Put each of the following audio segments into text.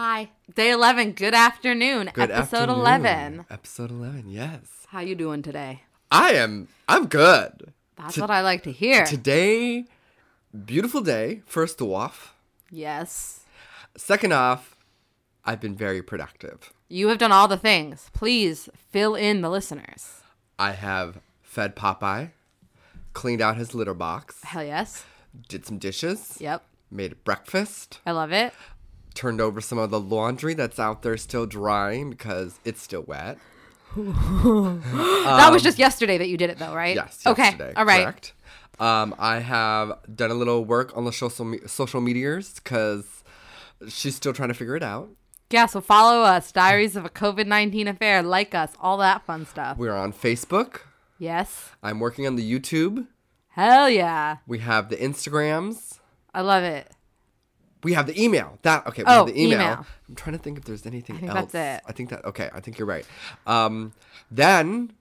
Hi. Day 11. Good afternoon. Good Episode afternoon. 11. Episode 11, yes. How you doing today? I am, I'm good. That's To- what I like to hear. Today, beautiful day, first off. yes. Second off, I've been very productive. You have done all the things. Please fill in the listeners. I have fed Popeye, cleaned out his litter box, Hell yes. did some dishes, Yep. made breakfast, I love it. Turned over some of the laundry that's out there still drying because it's still wet. that was just yesterday that you did it, though, right? Um, Yes, Okay. All right. Correct. Um, I have done a little work on the social me- social meteors because she's still trying to figure it out. Yeah, so follow us. Diaries of a COVID 19 affair. Like us. All that fun stuff. We're on Facebook. Yes. I'm working on the YouTube. Hell yeah. We have the Instagrams. I love it. We have the email. That okay. We Oh, have the email. email. I'm trying to think if there's anything I think else. that's it. I think that okay. I think you're right. Um, then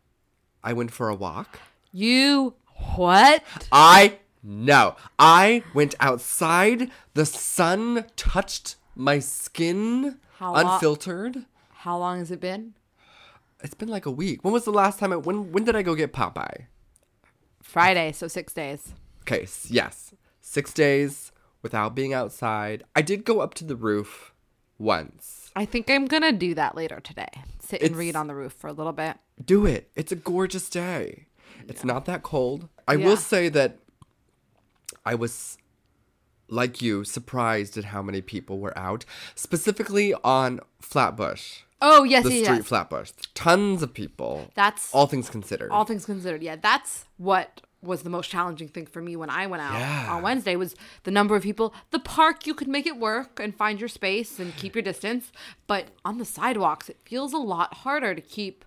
I went for a walk. You what? I know. I went outside. The sun touched my skin, How lo- unfiltered. How long has it been? It's been like a week. When was the last time? I, when when did I go get Popeye? Friday, so six days. Okay, yes, six days without being outside. I did go up to the roof once. I think I'm gonna do that later today. Sit and It's- read on the roof for a little bit. Do it. It's a gorgeous day. It's not that cold. I Yeah. will say that I was like you surprised at how many people were out, specifically on Flatbush. Oh yes, The yes, street yes. Flatbush. Tons of people. That's all things considered. All things considered. Yeah, that's what was the most challenging thing for me when I went out Yeah. on Wednesday was the number of people. The park you could make it work and find your space and keep your distance, but on the sidewalks it feels a lot harder to keep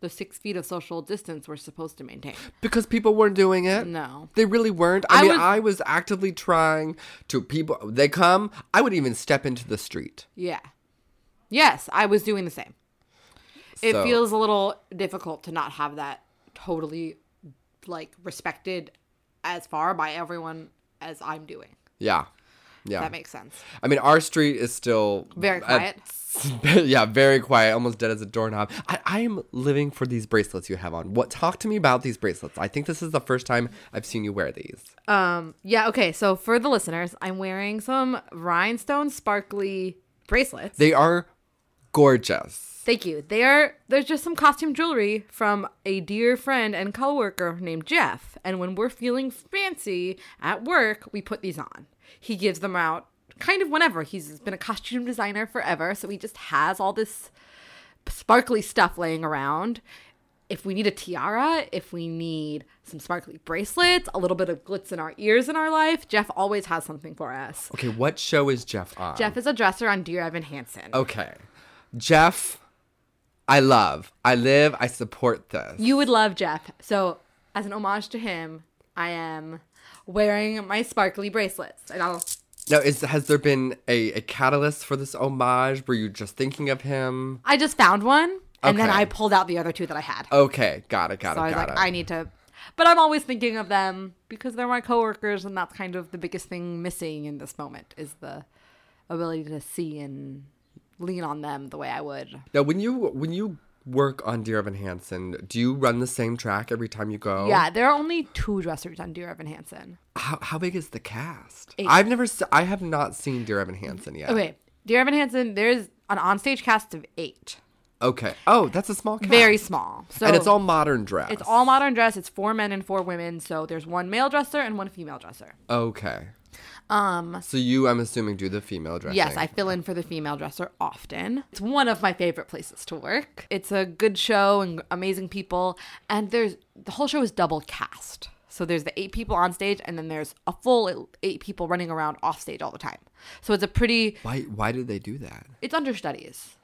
the six feet of social distance we're supposed to maintain. because people weren't doing it. No. They really weren't. I, I mean, was- I was actively trying to people they come, I would even step into the street. Yeah. Yes, I was doing the same. It feels a little difficult to not have that totally like respected as far by everyone as I'm doing. Yeah. Yeah. That makes sense. I mean, our street is still Very at- quiet. yeah, very quiet, almost dead as a doorknob. I, I am living for these bracelets you have on. What? Talk to me about these bracelets. I think this is the first time I've seen you wear these. Um yeah, okay, so for the listeners, I'm wearing some rhinestone sparkly bracelets. They are gorgeous. Thank you. They are there's just some costume jewelry from a dear friend and coworker named Jeff. And when we're feeling fancy at work, we put these on. He gives them out kind of whenever. He's been a costume designer forever, so he just has all this sparkly stuff laying around. If we need a tiara, if we need some sparkly bracelets, a little bit of glitz in our ears in our life, Jeff always has something for us. Okay, what show is Jeff on? Jeff is a dresser on Dear Evan Hansen. Okay, Jeff. I love. I live. I support this. You would love Jeff. So, as an homage to him, I am wearing my sparkly bracelets. And I'll Now, is has there been a, a catalyst for this homage? Were you just thinking of him? I just found one and then I pulled out the other two that I had. Okay, got it, got it. so I it, was got like, it. I need to but I'm always thinking of them because they're my coworkers and that's kind of the biggest thing missing in this moment is the ability to see and lean on them the way I would. Now, when you when you work on Dear Evan Hansen, do you run the same track every time you go? Yeah, there are only two dressers on Dear Evan Hansen. How, how big is the cast? Eight. I've never, I have not seen Dear Evan Hansen yet. Okay, Dear Evan Hansen, there's an onstage cast of eight. Okay. Oh, that's a small cast. Very small. So and it's all modern dress. It's all modern dress. It's four men and four women. So there's one male dresser and one female dresser. Okay. Um, So you, I'm assuming, do the female dressing. yes, I fill in for the female dresser often. It's one of my favorite places to work. It's a good show and amazing people. And there's the whole show is double cast. So there's the eight people on stage, and then there's a full eight people running around off stage all the time. So it's a pretty. Why? Why did they do that? It's understudies.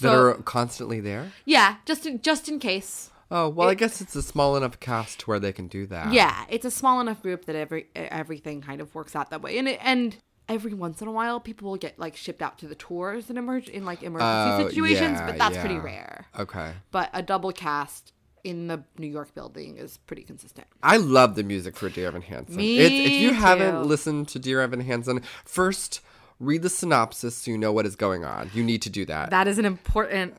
that are constantly there. yeah, just in, just in case. Oh well, I guess it's a small enough cast to where they can do that. Yeah, it's a small enough group that every everything kind of works out that way, and it, and every once in a while, people will get like shipped out to the tours and emerge in like emergency Oh, situations, yeah, but that's pretty rare. Okay. But a double cast in the New York building is pretty consistent. I love the music for Dear Evan Hansen. Me It's- if you too. haven't listened to Dear Evan Hansen, first read the synopsis so you know what is going on. You need to do that. That is an important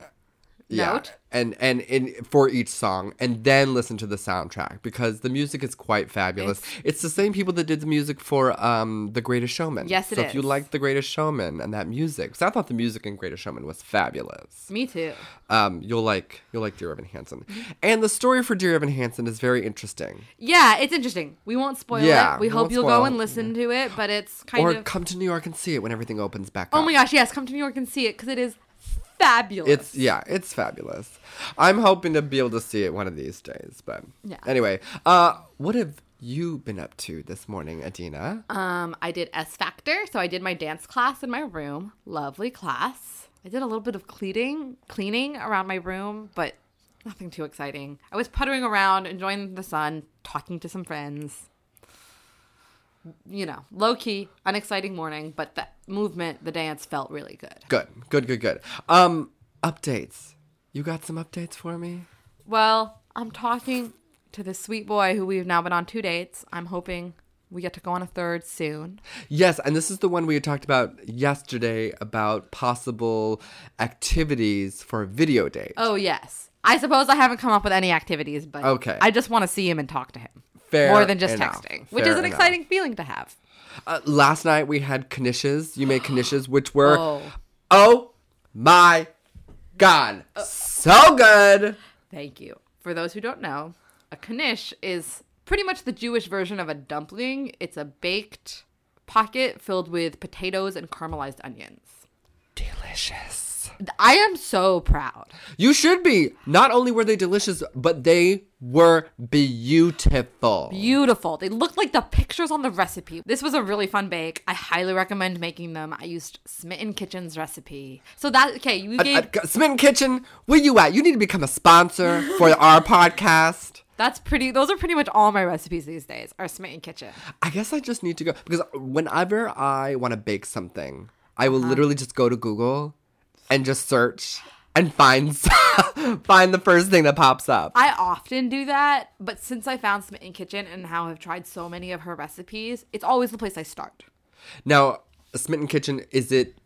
note. And and in for each song, and then listen to the soundtrack because the music is quite fabulous. It's, the same people that did the music for um The Greatest Showman. Yes, it so if you is. like The Greatest Showman and that music, because I thought the music in Greatest Showman was fabulous. Me too. Um, you'll like you'll like Dear Evan Hansen, and the story for Dear Evan Hansen is very interesting. Yeah, it's interesting. We won't spoil Yeah, it. We we hope you'll go it. and listen to it, but it's kind or of. Or come to New York and see it when everything opens back up. oh up. my gosh, yes, come to New York and see it because it is fabulous. It's yeah, it's fabulous. I'm hoping to be able to see it one of these days. But Yeah. anyway, uh, what have you been up to this morning, Adina? Um, I did S Factor, so I did my dance class in my room. Lovely class. I did a little bit of cleaning, cleaning around my room, but nothing too exciting. I was puttering around, enjoying the sun, talking to some friends. You know, low key, unexciting morning, but the movement, the dance felt really good. Good, good, good, good. Um, updates. You got some updates for me? Well, I'm talking to this sweet boy who we've now been on two dates. I'm hoping we get to go on a third soon. Yes, and this is the one we had talked about yesterday about possible activities for a video date. Oh yes. I suppose I haven't come up with any activities, but Okay. I just want to see him and talk to him. Fair More than just enough. texting, which Fair is an enough. exciting feeling to have. Uh, last night we had knishes. You made knishes, which were Oh. oh my god, so good. Thank you. For those who don't know, a knish is pretty much the Jewish version of a dumpling. It's a baked pocket filled with potatoes and caramelized onions. Delicious. I am so proud. You should be. Not only were they delicious, but they were beautiful. Beautiful. They looked like the pictures on the recipe. This was a really fun bake. I highly recommend making them. I used Smitten Kitchen's recipe. So that okay, you Uh, gave uh, Smitten Kitchen, where you at? You need to become a sponsor for our podcast. That's pretty. Those are pretty much all my recipes these days. Are Smitten Kitchen. I guess I just need to go because whenever I want to bake something, I will Uh-huh. literally just go to Google and just search and find find the first thing that pops up. I often do that, but since I found Smitten Kitchen and how I've tried so many of her recipes, it's always the place I start. Now, Smitten Kitchen is it?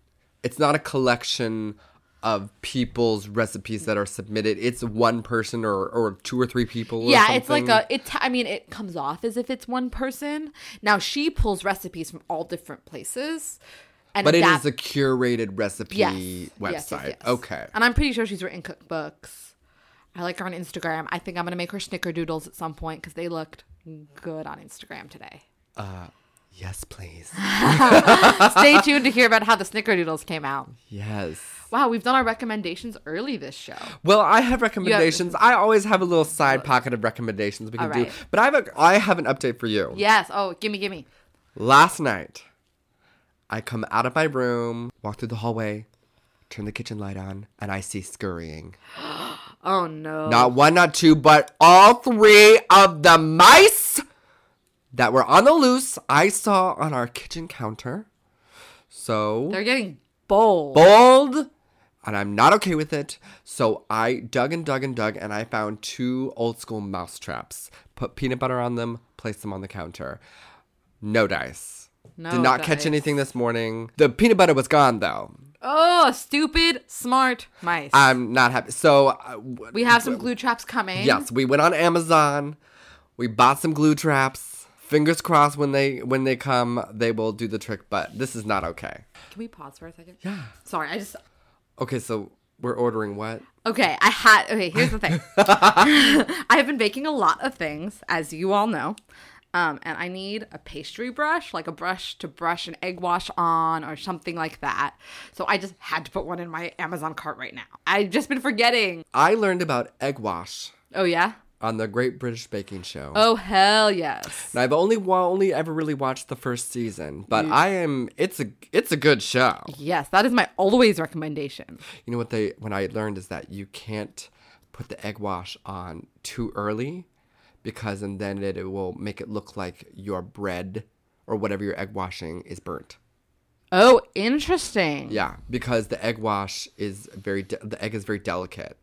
It's not a collection of people's recipes that are submitted. It's one person or or two or three people. or yeah, it's like a. It. I mean, it comes off as if it's one person. Now she pulls recipes from all different places, and But it adapt- is a curated recipe yes, website. yes, yes. Okay. And I'm pretty sure she's written cookbooks. I like her on Instagram. I think I'm gonna make her snickerdoodles at some point because they looked good on Instagram today. Uh, yes, please. Stay tuned to hear about how the snickerdoodles came out. yes. Wow, we've done our recommendations early this show. Well, I have recommendations. I always have a little side pocket of recommendations we can do. But I have a I have an update for you. Yes. Oh, gimme, gimme. Last night, I come out of my room, walk through the hallway, turn the kitchen light on, and I see scurrying. Oh no. Not one, not two, but all three of the mice that were on the loose I saw on our kitchen counter. So They're getting bold. bold and I'm not okay with it. So I dug and dug and dug and I found two old school mouse traps. Put peanut butter on them, placed them on the counter. No dice. No Did not catch anything this morning. The peanut butter was gone though. Oh, stupid, smart mice. I'm not happy. So uh, w- we have some glue traps coming. yes, we went on Amazon. We bought some glue traps. Fingers crossed when they when they come, they will do the trick. But this is not okay. Can we pause for a second? Yeah. Sorry, I just. Okay, so we're ordering what? Okay, I had. Okay, here's the thing. I have been baking a lot of things, as you all know. Um, and I need a pastry brush, like a brush to brush an egg wash on or something like that. So I just had to put one in my Amazon cart right now. I've just been forgetting. I learned about egg wash Oh, yeah? on the Great British Baking Show. Oh, hell yes. And I've only wa- only ever really watched the first season, but I am it's a it's a good show. Yes, that is my always recommendation. You know what they when I learned is that you can't put the egg wash on too early because and then it, it will make it look like your bread or whatever you're egg washing is burnt. Oh, interesting. Yeah, because the egg wash is very de- the egg is very delicate.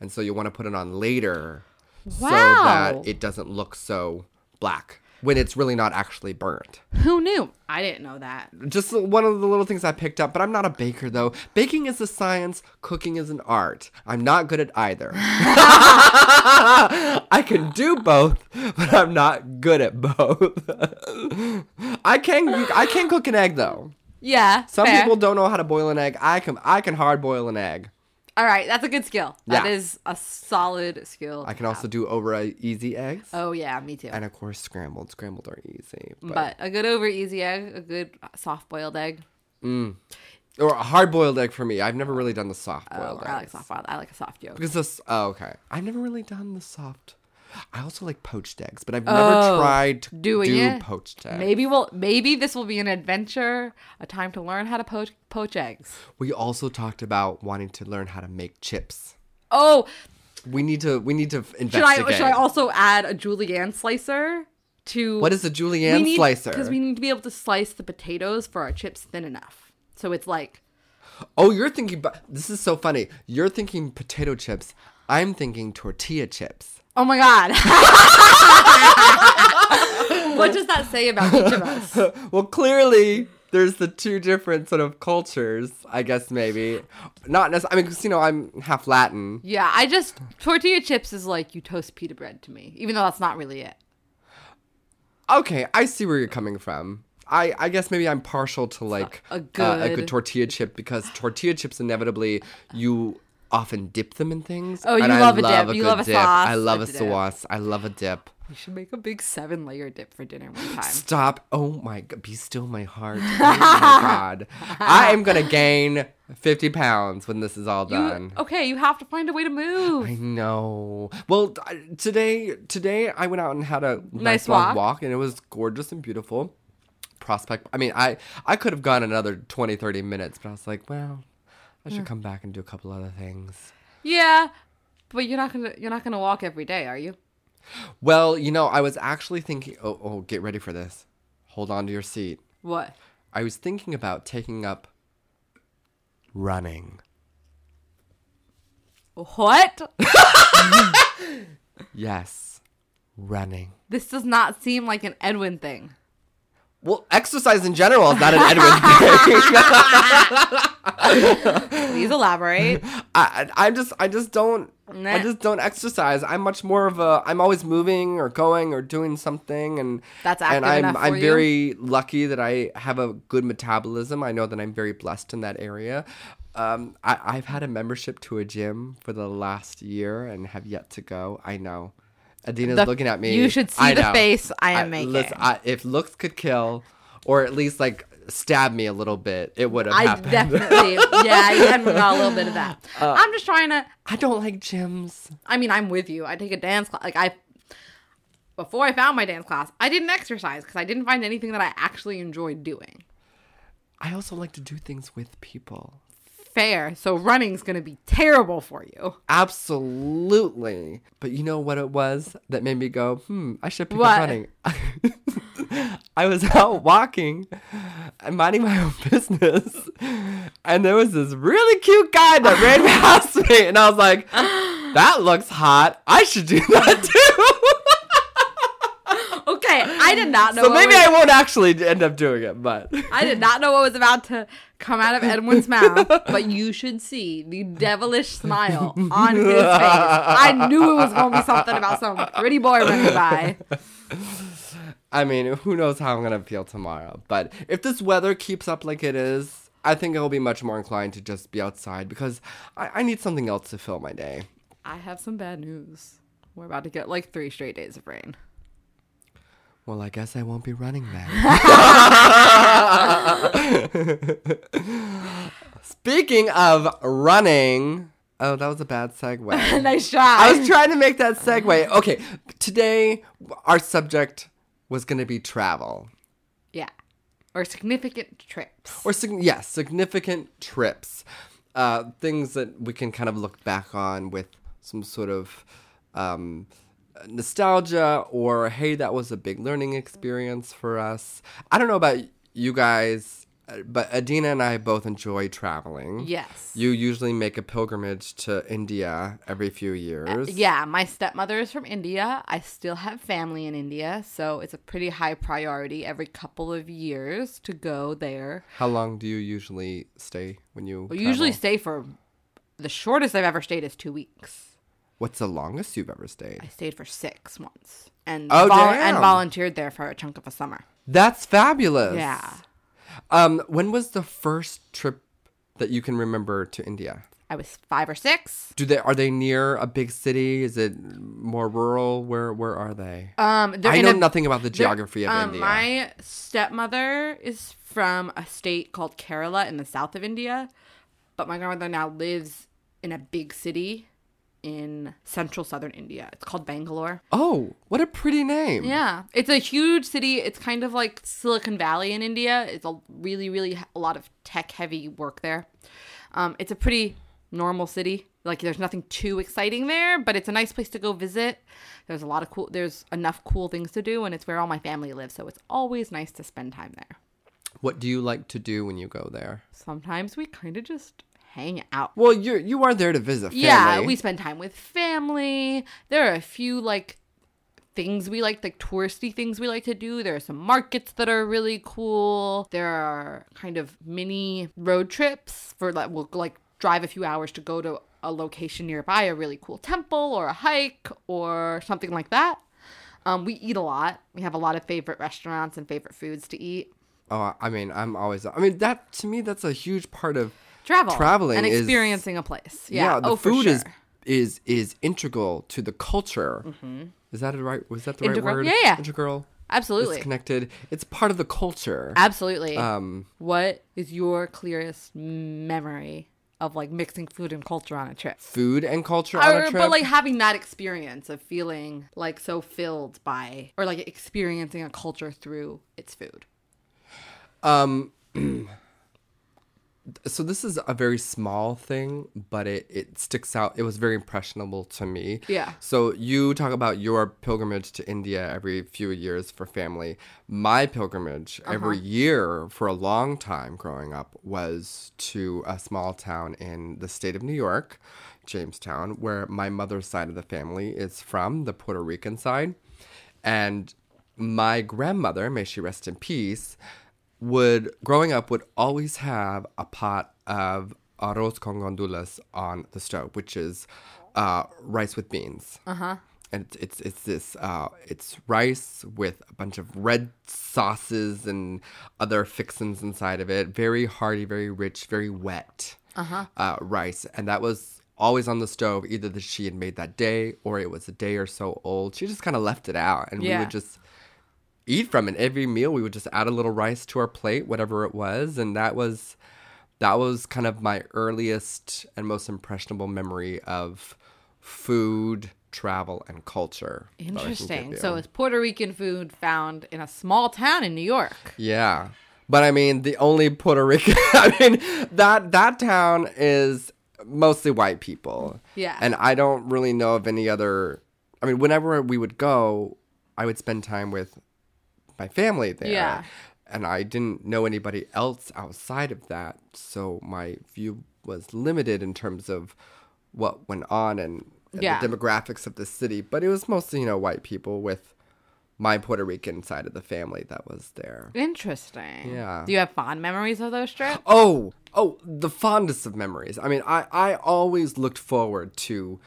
And so you want to put it on later so that it doesn't look so black. When it's really not actually burnt. Who knew? I didn't know that. Just one of the little things I picked up, but I'm not a baker though. Baking is a science, cooking is an art. I'm not good at either. I can do both, but I'm not good at both. I can I can cook an egg though. Yeah. Some fair. people don't know how to boil an egg. I can I can hard boil an egg. All right, that's a good skill. That Yeah. is a solid skill. I can also do over easy eggs. Oh yeah, me too. And of course scrambled. Scrambled are easy. But, but a good over easy egg, a good soft boiled egg. Mm. or a hard boiled egg for me. I've never really done the soft boiled. Oh, boiled I like soft boiled. I like a soft yolk. Because this oh okay. I've never really done the soft I also like poached eggs, but I've Oh, never tried to doing do it? poached eggs. Maybe we'll maybe this will be an adventure, a time to learn how to poach poach eggs. We also talked about wanting to learn how to make chips. Oh, We need to we need to should investigate. I should I also add a julienne slicer to what is a julienne slicer? Because we need to be able to slice the potatoes for our chips thin enough. So it's like Oh, you're thinking this is so funny. You're thinking potato chips. I'm thinking tortilla chips. Oh my god. what does that say about each of us? well, clearly there's the two different sort of cultures, I guess maybe. Not necessarily. I mean, 'cause, you know, I'm half Latin. Yeah, I just tortilla chips is like you toast pita bread to me, even though that's not really it. Okay, I see where you're coming from. I, I guess maybe I'm partial to like a uh, a good- good tortilla chip because tortilla chips inevitably you often dip them in things. Oh, you and I love a dip. You good love a sauce I love a with the dip. sauce. I love a dip. We should make a big seven layer dip for dinner one time. Stop. Oh my god. Be still my heart. Oh my god. I am gonna gain 50 pounds when this is all You, done. okay, you have to find a way to move. I know. Well, today today I went out and had a nice, Nice long walk. walk and it was gorgeous and beautiful. Prospect. I mean, I I could have gone another 20 30 minutes, but I was like, well, I should hmm. come back and do a couple other things. Yeah, but you're not gonna you're not gonna walk every day, are you? Well, you know, I was actually thinking, oh, oh, get ready for this. Hold on to your seat. What? I was thinking about taking up running. What? Yes, running. this does not seem like an Edwin thing. Well, exercise in general is not an Edwin thing. Please elaborate. I, I just I just don't I just don't exercise. I'm much more of a I'm always moving or going or doing something and That's and I'm enough I'm you? very lucky that I have a good metabolism. I know that I'm very blessed in that area. Um, I, I've had a membership to a gym for the last year and have yet to go. I know. Adina's The- looking at me. you should see I the know. face I am making. Listen, I, if looks could kill, or at least like stab me a little bit, it would have I happened. definitely, yeah, you had got a little bit of that. Uh, I'm just trying to. I don't like gyms. I mean, I'm with you. I take a dance class. Like I, before I found my dance class, I didn't exercise because I didn't find anything that I actually enjoyed doing. I also like to do things with people. Fair. So running's gonna be terrible for you. Absolutely. But you know what it was that made me go, hmm, I should pick What? up running. I was out walking and minding my own business. And there was this really cute guy that ran past me. And I was like, that looks hot. I should do that too. I did not know. so what maybe was- I won't actually end up doing it, but I did not know what was about to come out of Edwin's mouth, but you should see the devilish smile on his face. I knew it was going to be something about some pretty boy running by. I mean, who knows how I'm gonna feel tomorrow? But if this weather keeps up like it is, I think I'll be much more inclined to just be outside because I, I need something else to fill my day. I have some bad news. We're about to get like three straight days of rain. Well, I guess I won't be running then. Speaking of running, oh, that was a bad segue. nice try. I was trying to make that segue. Okay, today our subject was going to be travel. yeah. Or significant trips. or sig- yes, significant trips, uh, things that we can kind of look back on with some sort of um, nostalgia, or hey, that was a big learning experience for us. I don't know about you guys. Uh, but Adina and I both enjoy traveling. Yes. You usually make a pilgrimage to India every few uh, years. Yeah, my stepmother is from India. I still have family in India, so it's a pretty high priority every couple of years to go there. How long do you usually stay when you We usually stay for the shortest I've ever stayed is two weeks. What's the longest you've ever stayed? I stayed for six months and Oh, and damn. volunteered there for a chunk of a summer. That's fabulous. Yeah, Um, when was the first trip that you can remember to India? I was five or six. Do they are they near a big city? Is it more rural? Where where are they? Um, I know a- nothing about the geography of um, India. My stepmother is from a state called Kerala in the south of India, but my grandmother now lives in a big city in central southern India. It's called Bangalore. Oh, what a pretty name. Yeah, it's a huge city. It's kind of like Silicon Valley in India. It's a really, really a lot of tech heavy work there. Um, it's a pretty normal city. Like there's nothing too exciting there, but it's a nice place to go visit. There's a lot of cool. There's enough cool things to do, and it's where all my family lives. So it's always nice to spend time there. What do you like to do when you go there? Sometimes we kind of just hang out. Well, you you are there to visit family. Yeah, we spend time with family. There are a few like things we like, like touristy things we like to do. There are some markets that are really cool. There are kind of mini road trips for like we'll like drive a few hours to go to a location nearby, a really cool temple or a hike or something like that. Um, we eat a lot. We have a lot of favorite restaurants and favorite foods to eat. Oh, I mean, I'm always. I mean, that to me, that's a huge part of Travel, Traveling and is- experiencing a place. Yeah, the oh, food is sure. is is integral to the culture. Is that a right? Was that the Mm-hmm. Integral? right word? Yeah, yeah. Integral. absolutely, It's connected. It's part of the culture. absolutely. Um, What is your clearest memory of like mixing food and culture on a trip? food and culture on Or, a trip. but like having that experience of feeling like so filled by or like experiencing a culture through its food. Um, so this is a very small thing, but it, it sticks out. It was very impressionable to me. Yeah. So you talk about your pilgrimage to India every few years for family. My pilgrimage uh-huh. every year for a long time growing up was to a small town in the state of New York, Jamestown, where my mother's side of the family is from, the Puerto Rican side. And my grandmother, may she rest in peace, would growing up would always have a pot of arroz con gandules on the stove, which is uh, rice with beans. Uh huh. And it's it's, this uh, it's rice with a bunch of red sauces and other fixins inside of it. Very hearty, very rich, very wet uh-huh. rice, and that was always on the stove. Either that she had made that day, or it was a day or so old. She just kind of left it out, and we would just eat from it every meal we would just add a little rice to our plate whatever it was and that was that was kind of my earliest and most impressionable memory of food travel and culture that I can give Interesting. So it's Puerto Rican food found in a small town in New York. yeah but i mean the only puerto rican i mean that that town is mostly white people Yeah. and i don't really know of any other i mean whenever we would go i would spend time with my family there Yeah. and i didn't know anybody else outside of that so my view was limited in terms of what went on and, and Yeah. the demographics of the city but it was mostly you know white people with my puerto rican side of the family that was there Interesting. Yeah. Do you have fond memories of those trips? Oh, oh, the fondest of memories. I mean, I, I always looked forward to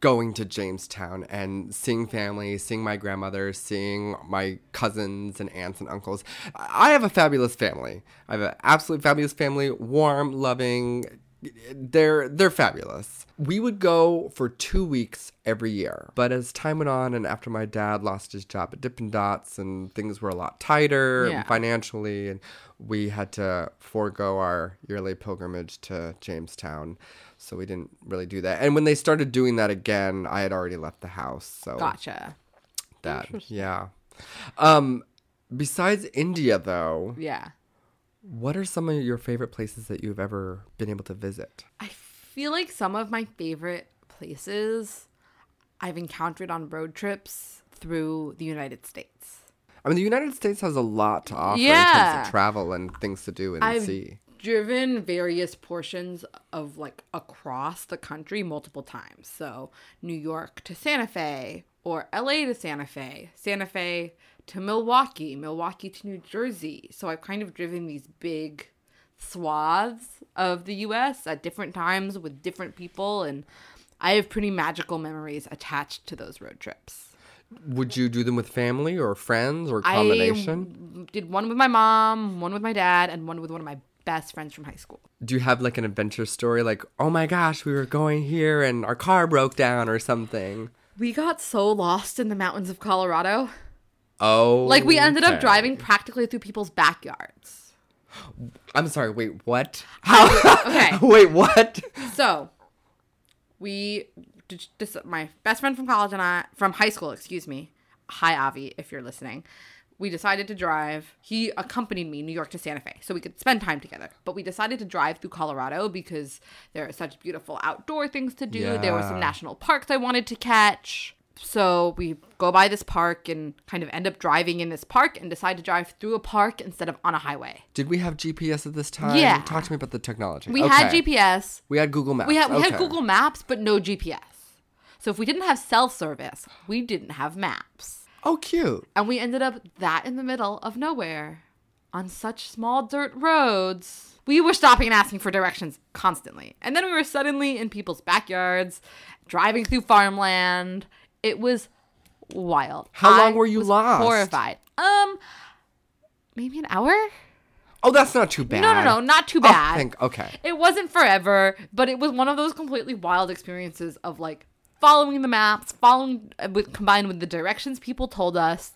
going to Jamestown and seeing family, seeing my grandmother, seeing my cousins and aunts and uncles. I have a fabulous family. I have an absolutely fabulous family, warm, loving. They're they're fabulous. We would go for two weeks every year, but as time went on, and after my dad lost his job at Dippin' Dots, and things were a lot tighter Yeah. financially, and we had to forego our yearly pilgrimage to Jamestown, so we didn't really do that. And when they started doing that again, I had already left the house, so Gotcha. that yeah. Um, besides India, though, Yeah. what are some of your favorite places that you've ever been able to visit? I feel like some of my favorite places I've encountered on road trips through the United States. I mean, the United States has a lot to offer in Yeah. terms of travel and things to do and I've see. Driven various portions of like across the country multiple times. So New York to Santa Fe or LA to Santa Fe, Santa Fe to Milwaukee, Milwaukee to New Jersey. So I've kind of driven these big swaths of the US at different times with different people and I have pretty magical memories attached to those road trips. Would you do them with family or friends or combination? I did one with my mom, one with my dad, and one with one of my best friends from high school. do you have like an adventure story like, oh my gosh, we were going here and our car broke down or something? We got so lost in the mountains of Colorado. Oh. Like we ended up driving practically through people's backyards. I'm sorry, wait, what? Okay. wait, what? So, we this, my best friend from college and I from high school, excuse me. Hi Avi, if you're listening. We decided to drive. He accompanied me New York to Santa Fe so we could spend time together. But we decided to drive through Colorado because there are such beautiful outdoor things to do. There were some national parks I wanted to catch. So we go by this park and kind of end up driving in this park and decide to drive through a park instead of on a highway. Did we have GPS at this time? Yeah. Talk to me about the technology. We had GPS. We had Google Maps. We had we had Google Maps, but no GPS. So if we didn't have cell service, we didn't have maps, Oh, cute. and we ended up that in the middle of nowhere, on such small dirt roads. We were stopping and asking for directions constantly, and then we were suddenly in people's backyards, driving through farmland. It was wild. How long were you lost? Horrified. Um, maybe an hour. Oh, that's not too bad. No, no, no, not too Oh, bad. thank- okay. It wasn't forever, but it was one of those completely wild experiences of like following the maps, following uh, with combined with the directions people told us.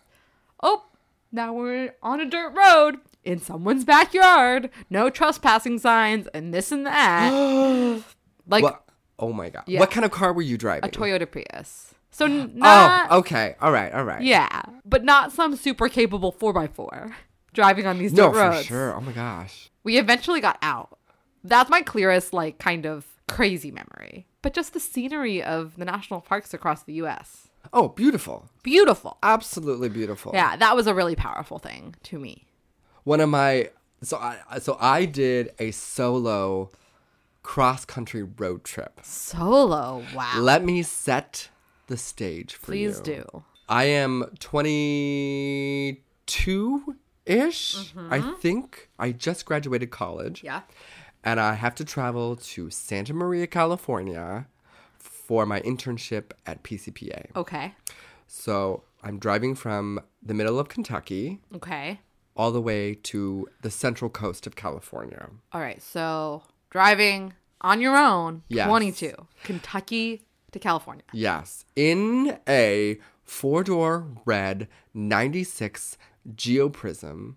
Oh, now we're on a dirt road in someone's backyard. No trespassing signs and this and that. like What? Oh my god. Yeah. What kind of car were you driving? a Toyota Prius. So n- not Oh, okay. All right. All right. yeah, but not some super capable 4x4 driving on these dirt No, dirt for roads. sure. Oh my gosh. We eventually got out. That's my clearest, like, kind of crazy memory. But just the scenery of the national parks across the US. Oh, beautiful. Beautiful. Absolutely beautiful. Yeah, that was a really powerful thing to me. One of my so I so I did a solo cross country road trip. Solo. Wow. Let me set the stage for you. Please do. I am 22 ish, I think. I just graduated college. Mm-hmm. Yeah. And I have to travel to Santa Maria, California for my internship at PCPA. Okay. So I'm driving from the middle of Kentucky Okay. all the way to the central coast of California. All right. So driving on your own, Yes. 22, Kentucky to California. Yes, in a four door red 96 Geo Prizm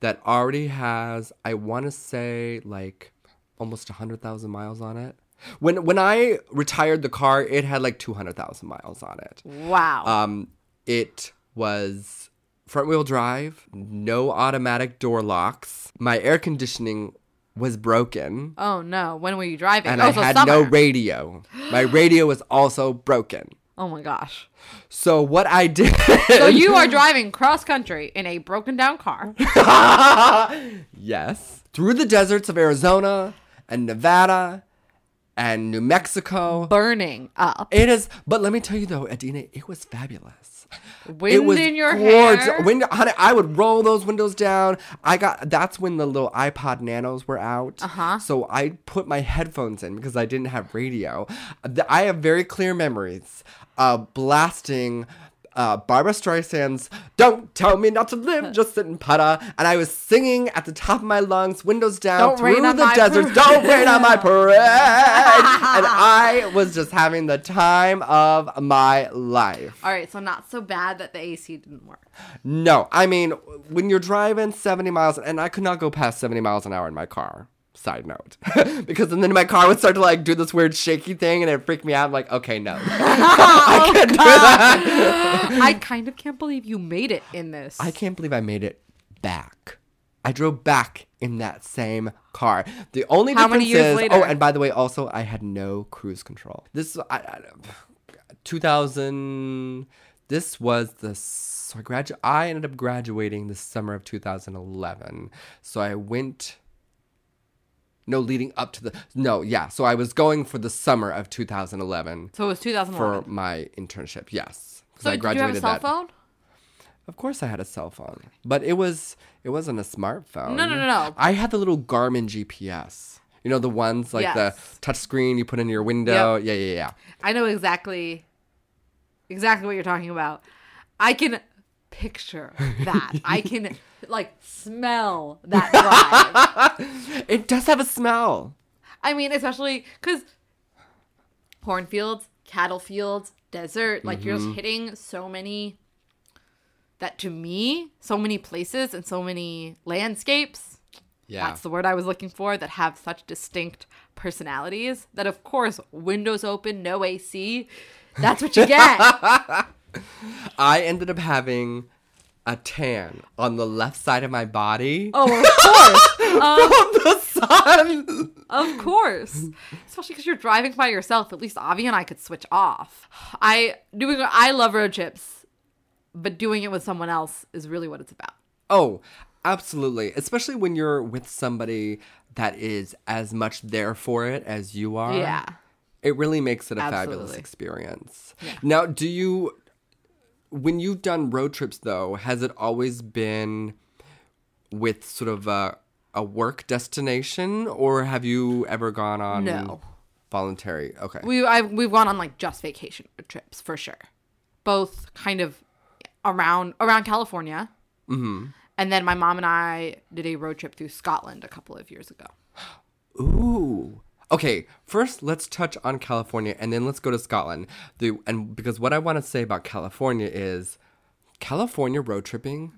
that already has, I want to say, like almost 100,000 miles on it. When, when I retired the car, it had like 200,000 miles on it. Wow. Um, it was front wheel drive, no automatic door locks. My air conditioning was broken, oh no. When were you driving? and oh, I so had summer. no radio. My radio was also broken. oh my gosh. So what I did So you are driving cross country in a broken down car. Yes. Through the deserts of Arizona and Nevada and New Mexico. burning up. It is but let me tell you though, Adina, it was fabulous. Wind it was in your gorgeous. hair. Wind, honey, I would roll those windows down. I got that's when the little iPod Nanos were out. Uh-huh. So I put my headphones in because I didn't have radio. I have very clear memories of blasting uh, Barbra Streisand's "Don't Tell Me Not to Live, Just Sit and Putter," and I was singing at the top of my lungs, windows down, Don't through the desert. parade. Don't rain on my parade, and I was just having the time of my life. All right, so not so bad that the AC didn't work. No, I mean when you're driving 70 miles, and I could not go past 70 miles an hour in my car. Side note, because then my car would start to like do this weird shaky thing, and it freaked me out. I'm like, okay, no, I oh, can't do that. I kind of can't believe you made it in this. I can't believe I made it back. I drove back in that same car. The only How difference many years is, oh, later? oh, and by the way, also I had no cruise control. This I, I, 2000, This was the so I gradu- I ended up graduating the summer of 2011. So I went no leading up to the no yeah so I was going for the summer of 2011 So it was 2011. for my internship. Yes. so did you have a cell that. phone? Of course, I had a cell phone, but it was it wasn't a smartphone. No, no, no, no. I had the little Garmin GPS. You know the ones like Yes. the touch screen you put in your window. Yeah, yeah, yeah. I know exactly, exactly what you're talking about. I can picture that. I can like smell that drive. It does have a smell. I mean, especially because cornfields, cattle fields, desert, like you're Mm-hmm. just hitting so many that to me, so many places and so many landscapes. Yeah. That's the word I was looking for that have such distinct personalities that of course windows open, no AC. That's what you get. I ended up having a tan on the left side of my body oh, of course. from um, the sun. Of course. Especially because you're driving by yourself. At least Avi and I could switch off. I doing I love road trips, but doing it with someone else is really what it's about. Oh, absolutely. Especially when you're with somebody that is as much there for it as you are. Yeah. It really makes it a fabulous Absolutely. experience. Now, do you, when you've done road trips though, has it always been with sort of a, a work destination or have you ever gone on No. voluntary? Okay. We I we've gone on like just vacation trips for sure. Both kind of around around California. Mm-hmm. And then my mom and I did a road trip through Scotland a couple of years ago. Ooh. Okay, first let's touch on California and then let's go to Scotland. The and because what I want to say about California is California road tripping.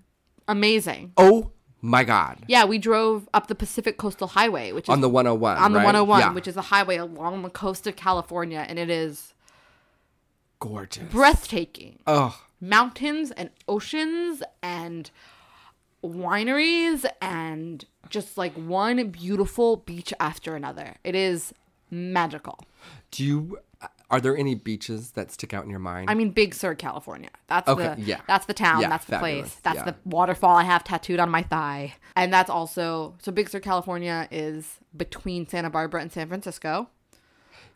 Amazing. Oh my god. Yeah, we drove up the Pacific Coastal Highway, which is On the 101. on the right? 101, Yeah. which is a highway along the coast of California, and it is gorgeous. breathtaking. Oh, Mountains and oceans and wineries and just like one beautiful beach after another. It is magical. do you are there any beaches that stick out in your mind? I mean, Big Sur, California. That's Okay, the yeah. That's the town. Yeah, that's the fabulous, place. That's yeah. the waterfall I have tattooed on my thigh. And that's also so Big Sur, California is between Santa Barbara and San Francisco.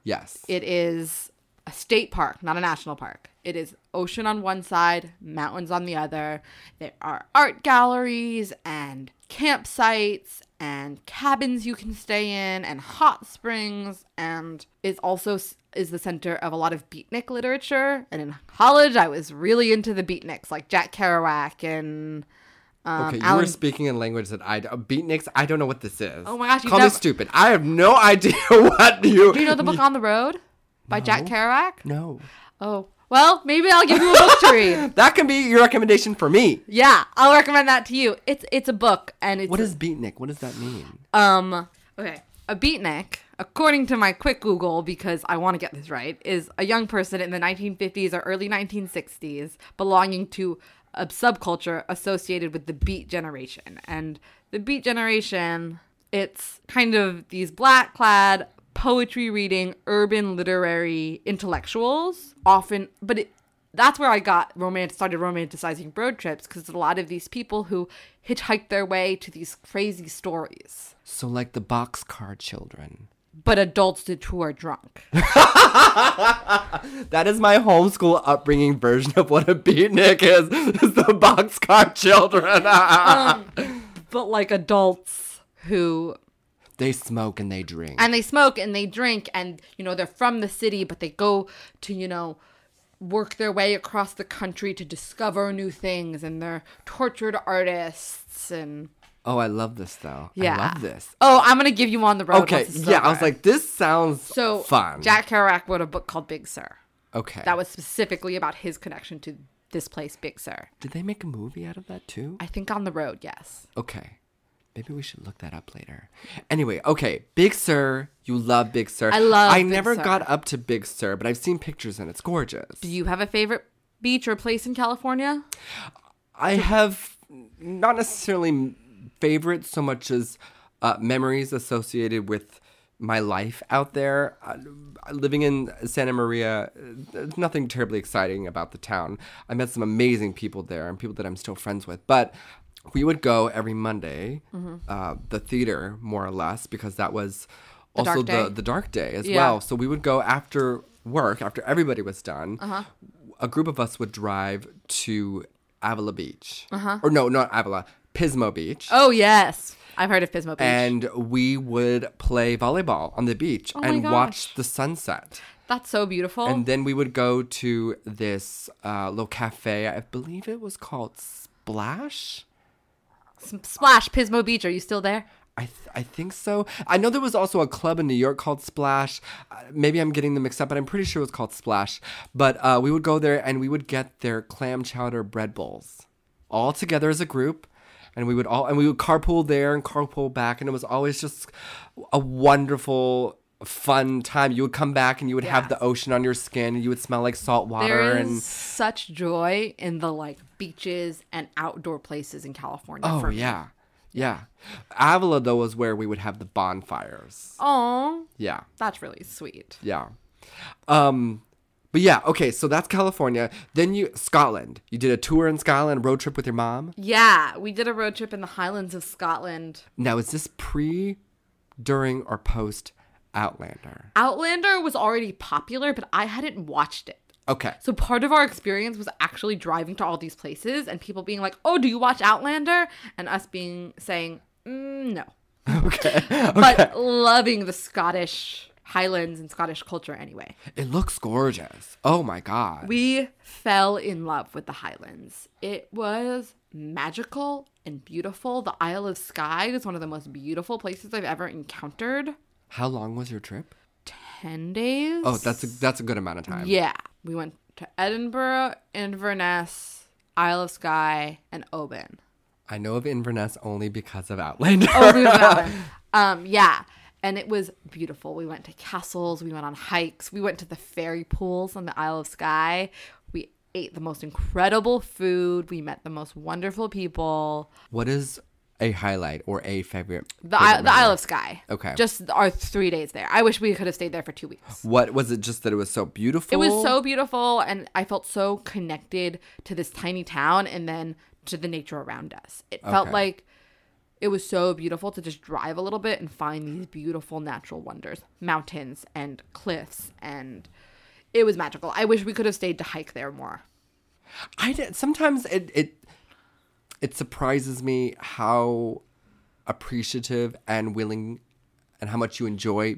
yes. It is a state park, not a national park. It is ocean on one side, mountains on the other. There are art galleries and campsites and cabins you can stay in and hot springs and is also is the center of a lot of beatnik literature. And in college, I was really into the beatniks like Jack Kerouac and um, okay, you Alan were speaking in language that I uh, beatniks. I don't know what this is. Oh my gosh, Call me stupid. I have no idea what you. Do you know the book On the Road by Jack Kerouac? No. Oh, well, maybe I'll give you a book to read. That can be your recommendation for me. Yeah, I'll recommend that to you. It's it's a book and it's What is beatnik? What does that mean? um okay. A beatnik, according to my quick Google because I want to get this right, is a young person in the 1950s or early 1960s belonging to a subculture associated with the beat generation. And the beat generation, it's kind of these black clad poetry reading urban literary intellectuals often but it that's where I got romance started romanticizing road trips because a lot of these people who hitchhike their way to these crazy stories, So like the boxcar children. but adults did who are drunk. That is my homeschool upbringing version of what a beatnik is. Is the boxcar children. Um, but like adults who they smoke and they drink. and they smoke and they drink and you know they're from the city but they go to you know work their way across the country to discover new things and they're tortured artists and oh, I love this though. yeah I love this. oh i'm gonna give you on the road Okay, yeah, I was like, this sounds so fun. jack kerouac wrote a book called big sur okay. that was specifically about his connection to this place big sur Did they make a movie out of that too? i think on the road yes Okay. Maybe we should look that up later. Anyway, okay. Big Sur. You love Big Sur. I love I Big never Sur. got up to Big Sur, but I've seen pictures and it's gorgeous. do you have a favorite beach or place in california I have not necessarily favorites so much as uh, memories associated with my life out there. Uh, living in Santa Maria, uh, there's nothing terribly exciting about the town. I met some amazing people there and people that I'm still friends with. But we would go every Monday, Mm-hmm. uh, the theater more or less, because that was The also the the dark day as Yeah. well. So we would go after work, after everybody was done. Uh-huh. A group of us would drive to Avila Beach, or no, not Avila, Pismo Beach. Uh-huh. Oh yes, I've heard of Pismo Beach. And we would play volleyball on the beach Oh and gosh. watch the sunset. That's so beautiful. And then we would go to this uh, little cafe. I believe it was called Splash. Splash Pismo Beach. Are you still there? I, th- I think so. I know there was also a club in New York called Splash. Uh, maybe I'm getting them mixed up, but I'm pretty sure it was called Splash. But uh, we would go there and we would get their clam chowder bread bowls all together as a group. And we would all and we would carpool there and carpool back, and it was always just a wonderful, fun time. You would come back and you would have the ocean on your skin, and you would smell like salt water. There is and such joy in the like beaches and outdoor places in California. oh for me. yeah, yeah. Avila though was where we would have the bonfires. Oh. Yeah. that's really sweet. Yeah. Um but yeah, okay, so that's California. Then you Scotland. You did a tour in Scotland, road trip with your mom. Yeah, we did a road trip in the Highlands of Scotland. Now is this pre, during, or post Outlander? Outlander was already popular, but I hadn't watched it. Okay. So part of our experience was actually driving to all these places and people being like, "Oh, do you watch Outlander?" and us being saying, mm, "No," Okay. but loving the Scottish Highlands and Scottish culture anyway. It looks gorgeous. Oh my god. We fell in love with the Highlands. It was magical and beautiful. The Isle of Skye is one of the most beautiful places I've ever encountered. How long was your trip? 10 days? Oh, that's a that's a good amount of time. Yeah. We went to Edinburgh, Inverness, Isle of Skye, and Oban. I know of Inverness only because of Outlander. Oh, we went to Um, yeah. And it was beautiful. We went to castles, we went on hikes, we went to the fairy pools on the Isle of Skye. We ate the most incredible food, we met the most wonderful people. what is a highlight or a favorite? The, favorite Isle, the Isle of Skye. Okay. Just our three days there. I wish we could have stayed there for two weeks. What was it? Just that it was so beautiful. It was so beautiful, and I felt so connected to this tiny town and then to the nature around us. It felt like it was so beautiful to just drive a little bit and find these beautiful natural wonders mountains and cliffs, and it was magical. I wish we could have stayed to hike there more. I did, sometimes it it it surprises me how appreciative and willing and how much you enjoy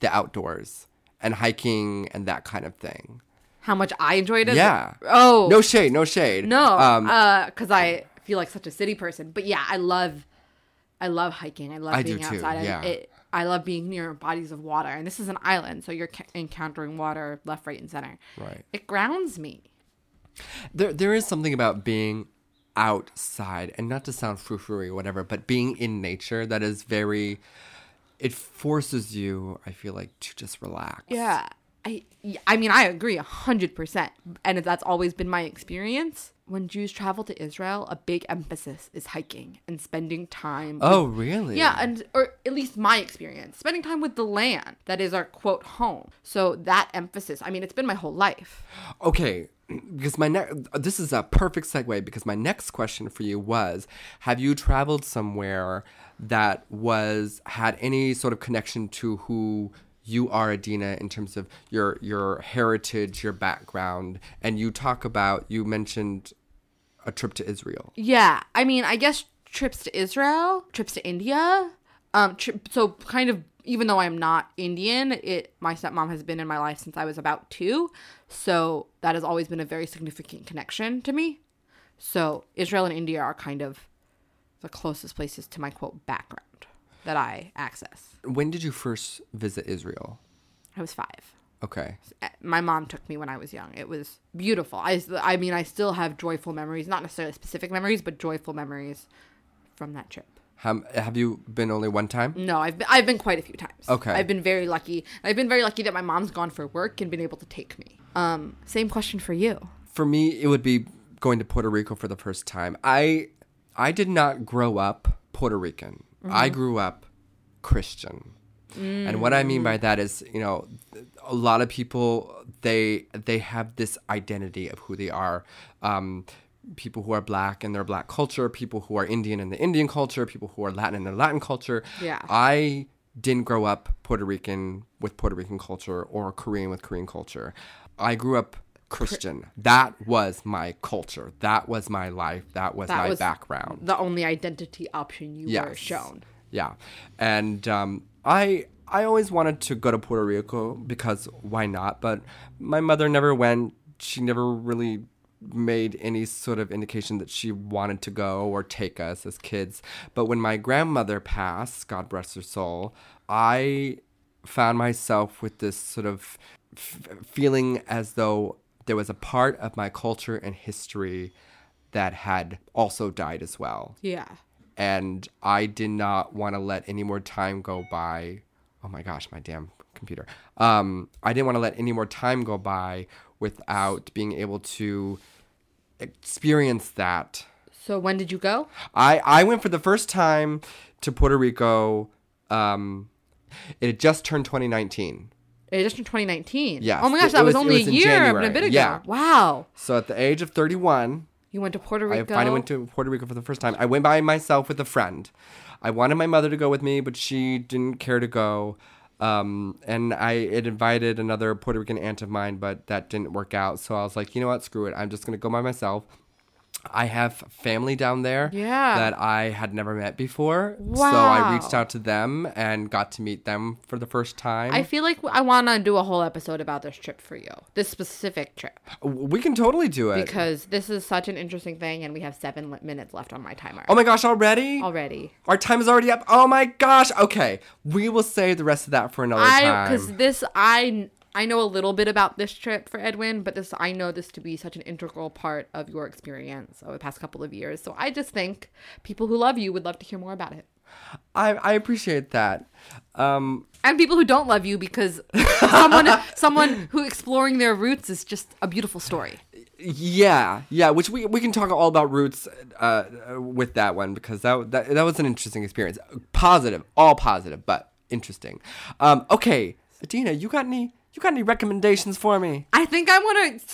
the outdoors and hiking and that kind of thing. How much I enjoyed it. Yeah. Oh. No shade, no shade. No, Um, because I feel like such a city person. But yeah, I love, I love hiking. I love I being too, outside. and yeah. it, I love being near bodies of water, and this is an island, so you're ca- encountering water left, right, and center. Right. It grounds me. there there is something about being outside and not to sound frou-frou or whatever, but being in nature that is very it forces you, I feel like, to just relax. Yeah. I, I mean, I agree a hundred percent, and that's always been my experience. When Jews travel to Israel, a big emphasis is hiking and spending time. with- Oh, really? Yeah, and or at least my experience, spending time with the land that is our quote home. So that emphasis, I mean, it's been my whole life. Okay, because my next this is a perfect segue because my next question for you was have you traveled somewhere that was had any sort of connection to who you are Adina in terms of your your heritage, your background, and you talk about you mentioned a trip to Israel. Yeah, I mean, I guess trips to Israel, trips to India. Um, tri- so kind of even though I'm not Indian, it my stepmom has been in my life since I was about two, so that has always been a very significant connection to me. So Israel and India are kind of the closest places to my quote background that I access. When did you first visit Israel? I was five. Okay. Eh, my mom took me when I was young. It was beautiful. I, I mean, I still have joyful memories, not necessarily specific memories, but joyful memories from that trip. How, have you been only one time? No, I've been, I've been quite a few times. Okay. I've been very lucky. I've been very lucky that my mom's gone for work and been able to take me. Um, same question for you. For me, it would be going to Puerto Rico for the first time. I I did not grow up Puerto Rican. I grew up Christian. And what I mean by that is, you know, a lot of people they they have this identity of who they are. Um, people who are black in their black culture, people who are Indian in the Indian culture, people who are Latin in their Latin culture. Yeah. I didn't grow up Puerto Rican with Puerto Rican culture or Korean with Korean culture. I grew up Christian. That was my culture. That was my life. That was That my was background. The only identity option you were shown. Yeah, and um, I I always wanted to go to Puerto Rico because why not? But my mother never went. She never really made any sort of indication that she wanted to go or take us as kids. But when my grandmother passed, God bless her soul, I found myself with this sort of f- feeling as though there was a part of my culture and history that had also died as well Yeah. and I did not want to let any more time go by. Oh my gosh, my damn computer. Um, I didn't want to let any more time go by without being able to experience that. So when did you go? I I went for the first time to Puerto Rico. Um, it had just turned 2019. It just in 2019. Yes. Oh my gosh, It that was, was- only was a year and a bit ago. Yeah. Wow. So at the age of 31, You went to Puerto Rico. I finally went to Puerto Rico for the first time. I went by myself with a friend. I wanted my mother to go with me, but she didn't care to go. Um, and I had invited another Puerto Rican aunt of mine, but that didn't work out. So I was like, you know what? Screw it. I'm just to go by myself. I have family down there Yeah. that I had never met before. So I reached out to them and got to meet them for the first time. I feel like I want to do a whole episode about this trip for you, this specific trip, we can totally do it. because this is such an interesting thing, and we have seven minutes left on my timer oh my gosh, already? already. Our time is already up. Oh my gosh. Okay. We will save the rest of that for another I time. because this I I know a little bit about this trip for Edwin, but this I know this to be such an integral part of your experience over the past couple of years. So I just think people who love you would love to hear more about it. I, I appreciate that. Um, and people who don't love you because someone someone who exploring their roots is just a beautiful story. yeah, yeah. Which we, we can talk all about roots uh, with that one because that, that that was an interesting experience. Positive, all positive, but interesting. Um, okay, Adina, you got any you got any recommendations for me? I think I want to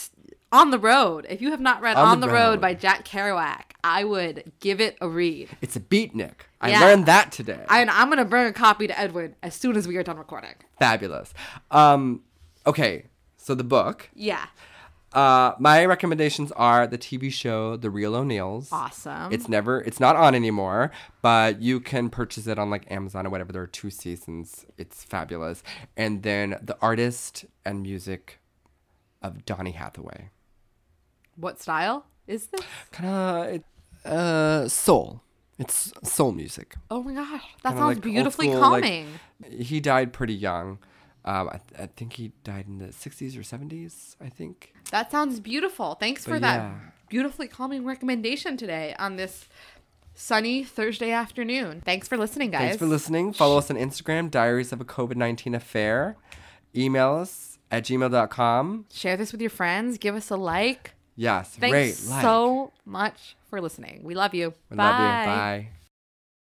on the road. If you have not read On On, the the, road. Road. by Jack Kerouac, I would give it a read. It's a beatnik. I Yeah. learned that today. I, and I'm gonna bring a copy to Edwin as soon as we are done recording. Fabulous. Um, okay, so the book. Yeah, Uh, my recommendations are the TV show The Real O'Neills. awesome. It's never, it's not on anymore, but you can purchase it on like Amazon or whatever. There are two seasons. It's fabulous. And then the artist and music of Donny Hathaway. what style is this? Kind of, uh, soul. It's soul music. Oh my gosh, that Kinda sounds like beautifully school, like- calming. He died pretty young. Um, I, I think he died in the 60s or 70s, I think. that sounds beautiful. Thanks for But that yeah. beautifully calming recommendation today on this sunny Thursday afternoon. Thanks for listening, guys. Thanks for listening. Follow us on Instagram, Diaries of a COVID 19 Affair. Email us at gmail.com. Share this with your friends. Give us a like. Yes, Thanks rate, like. so much for listening. We love you. We Bye. love you. Bye.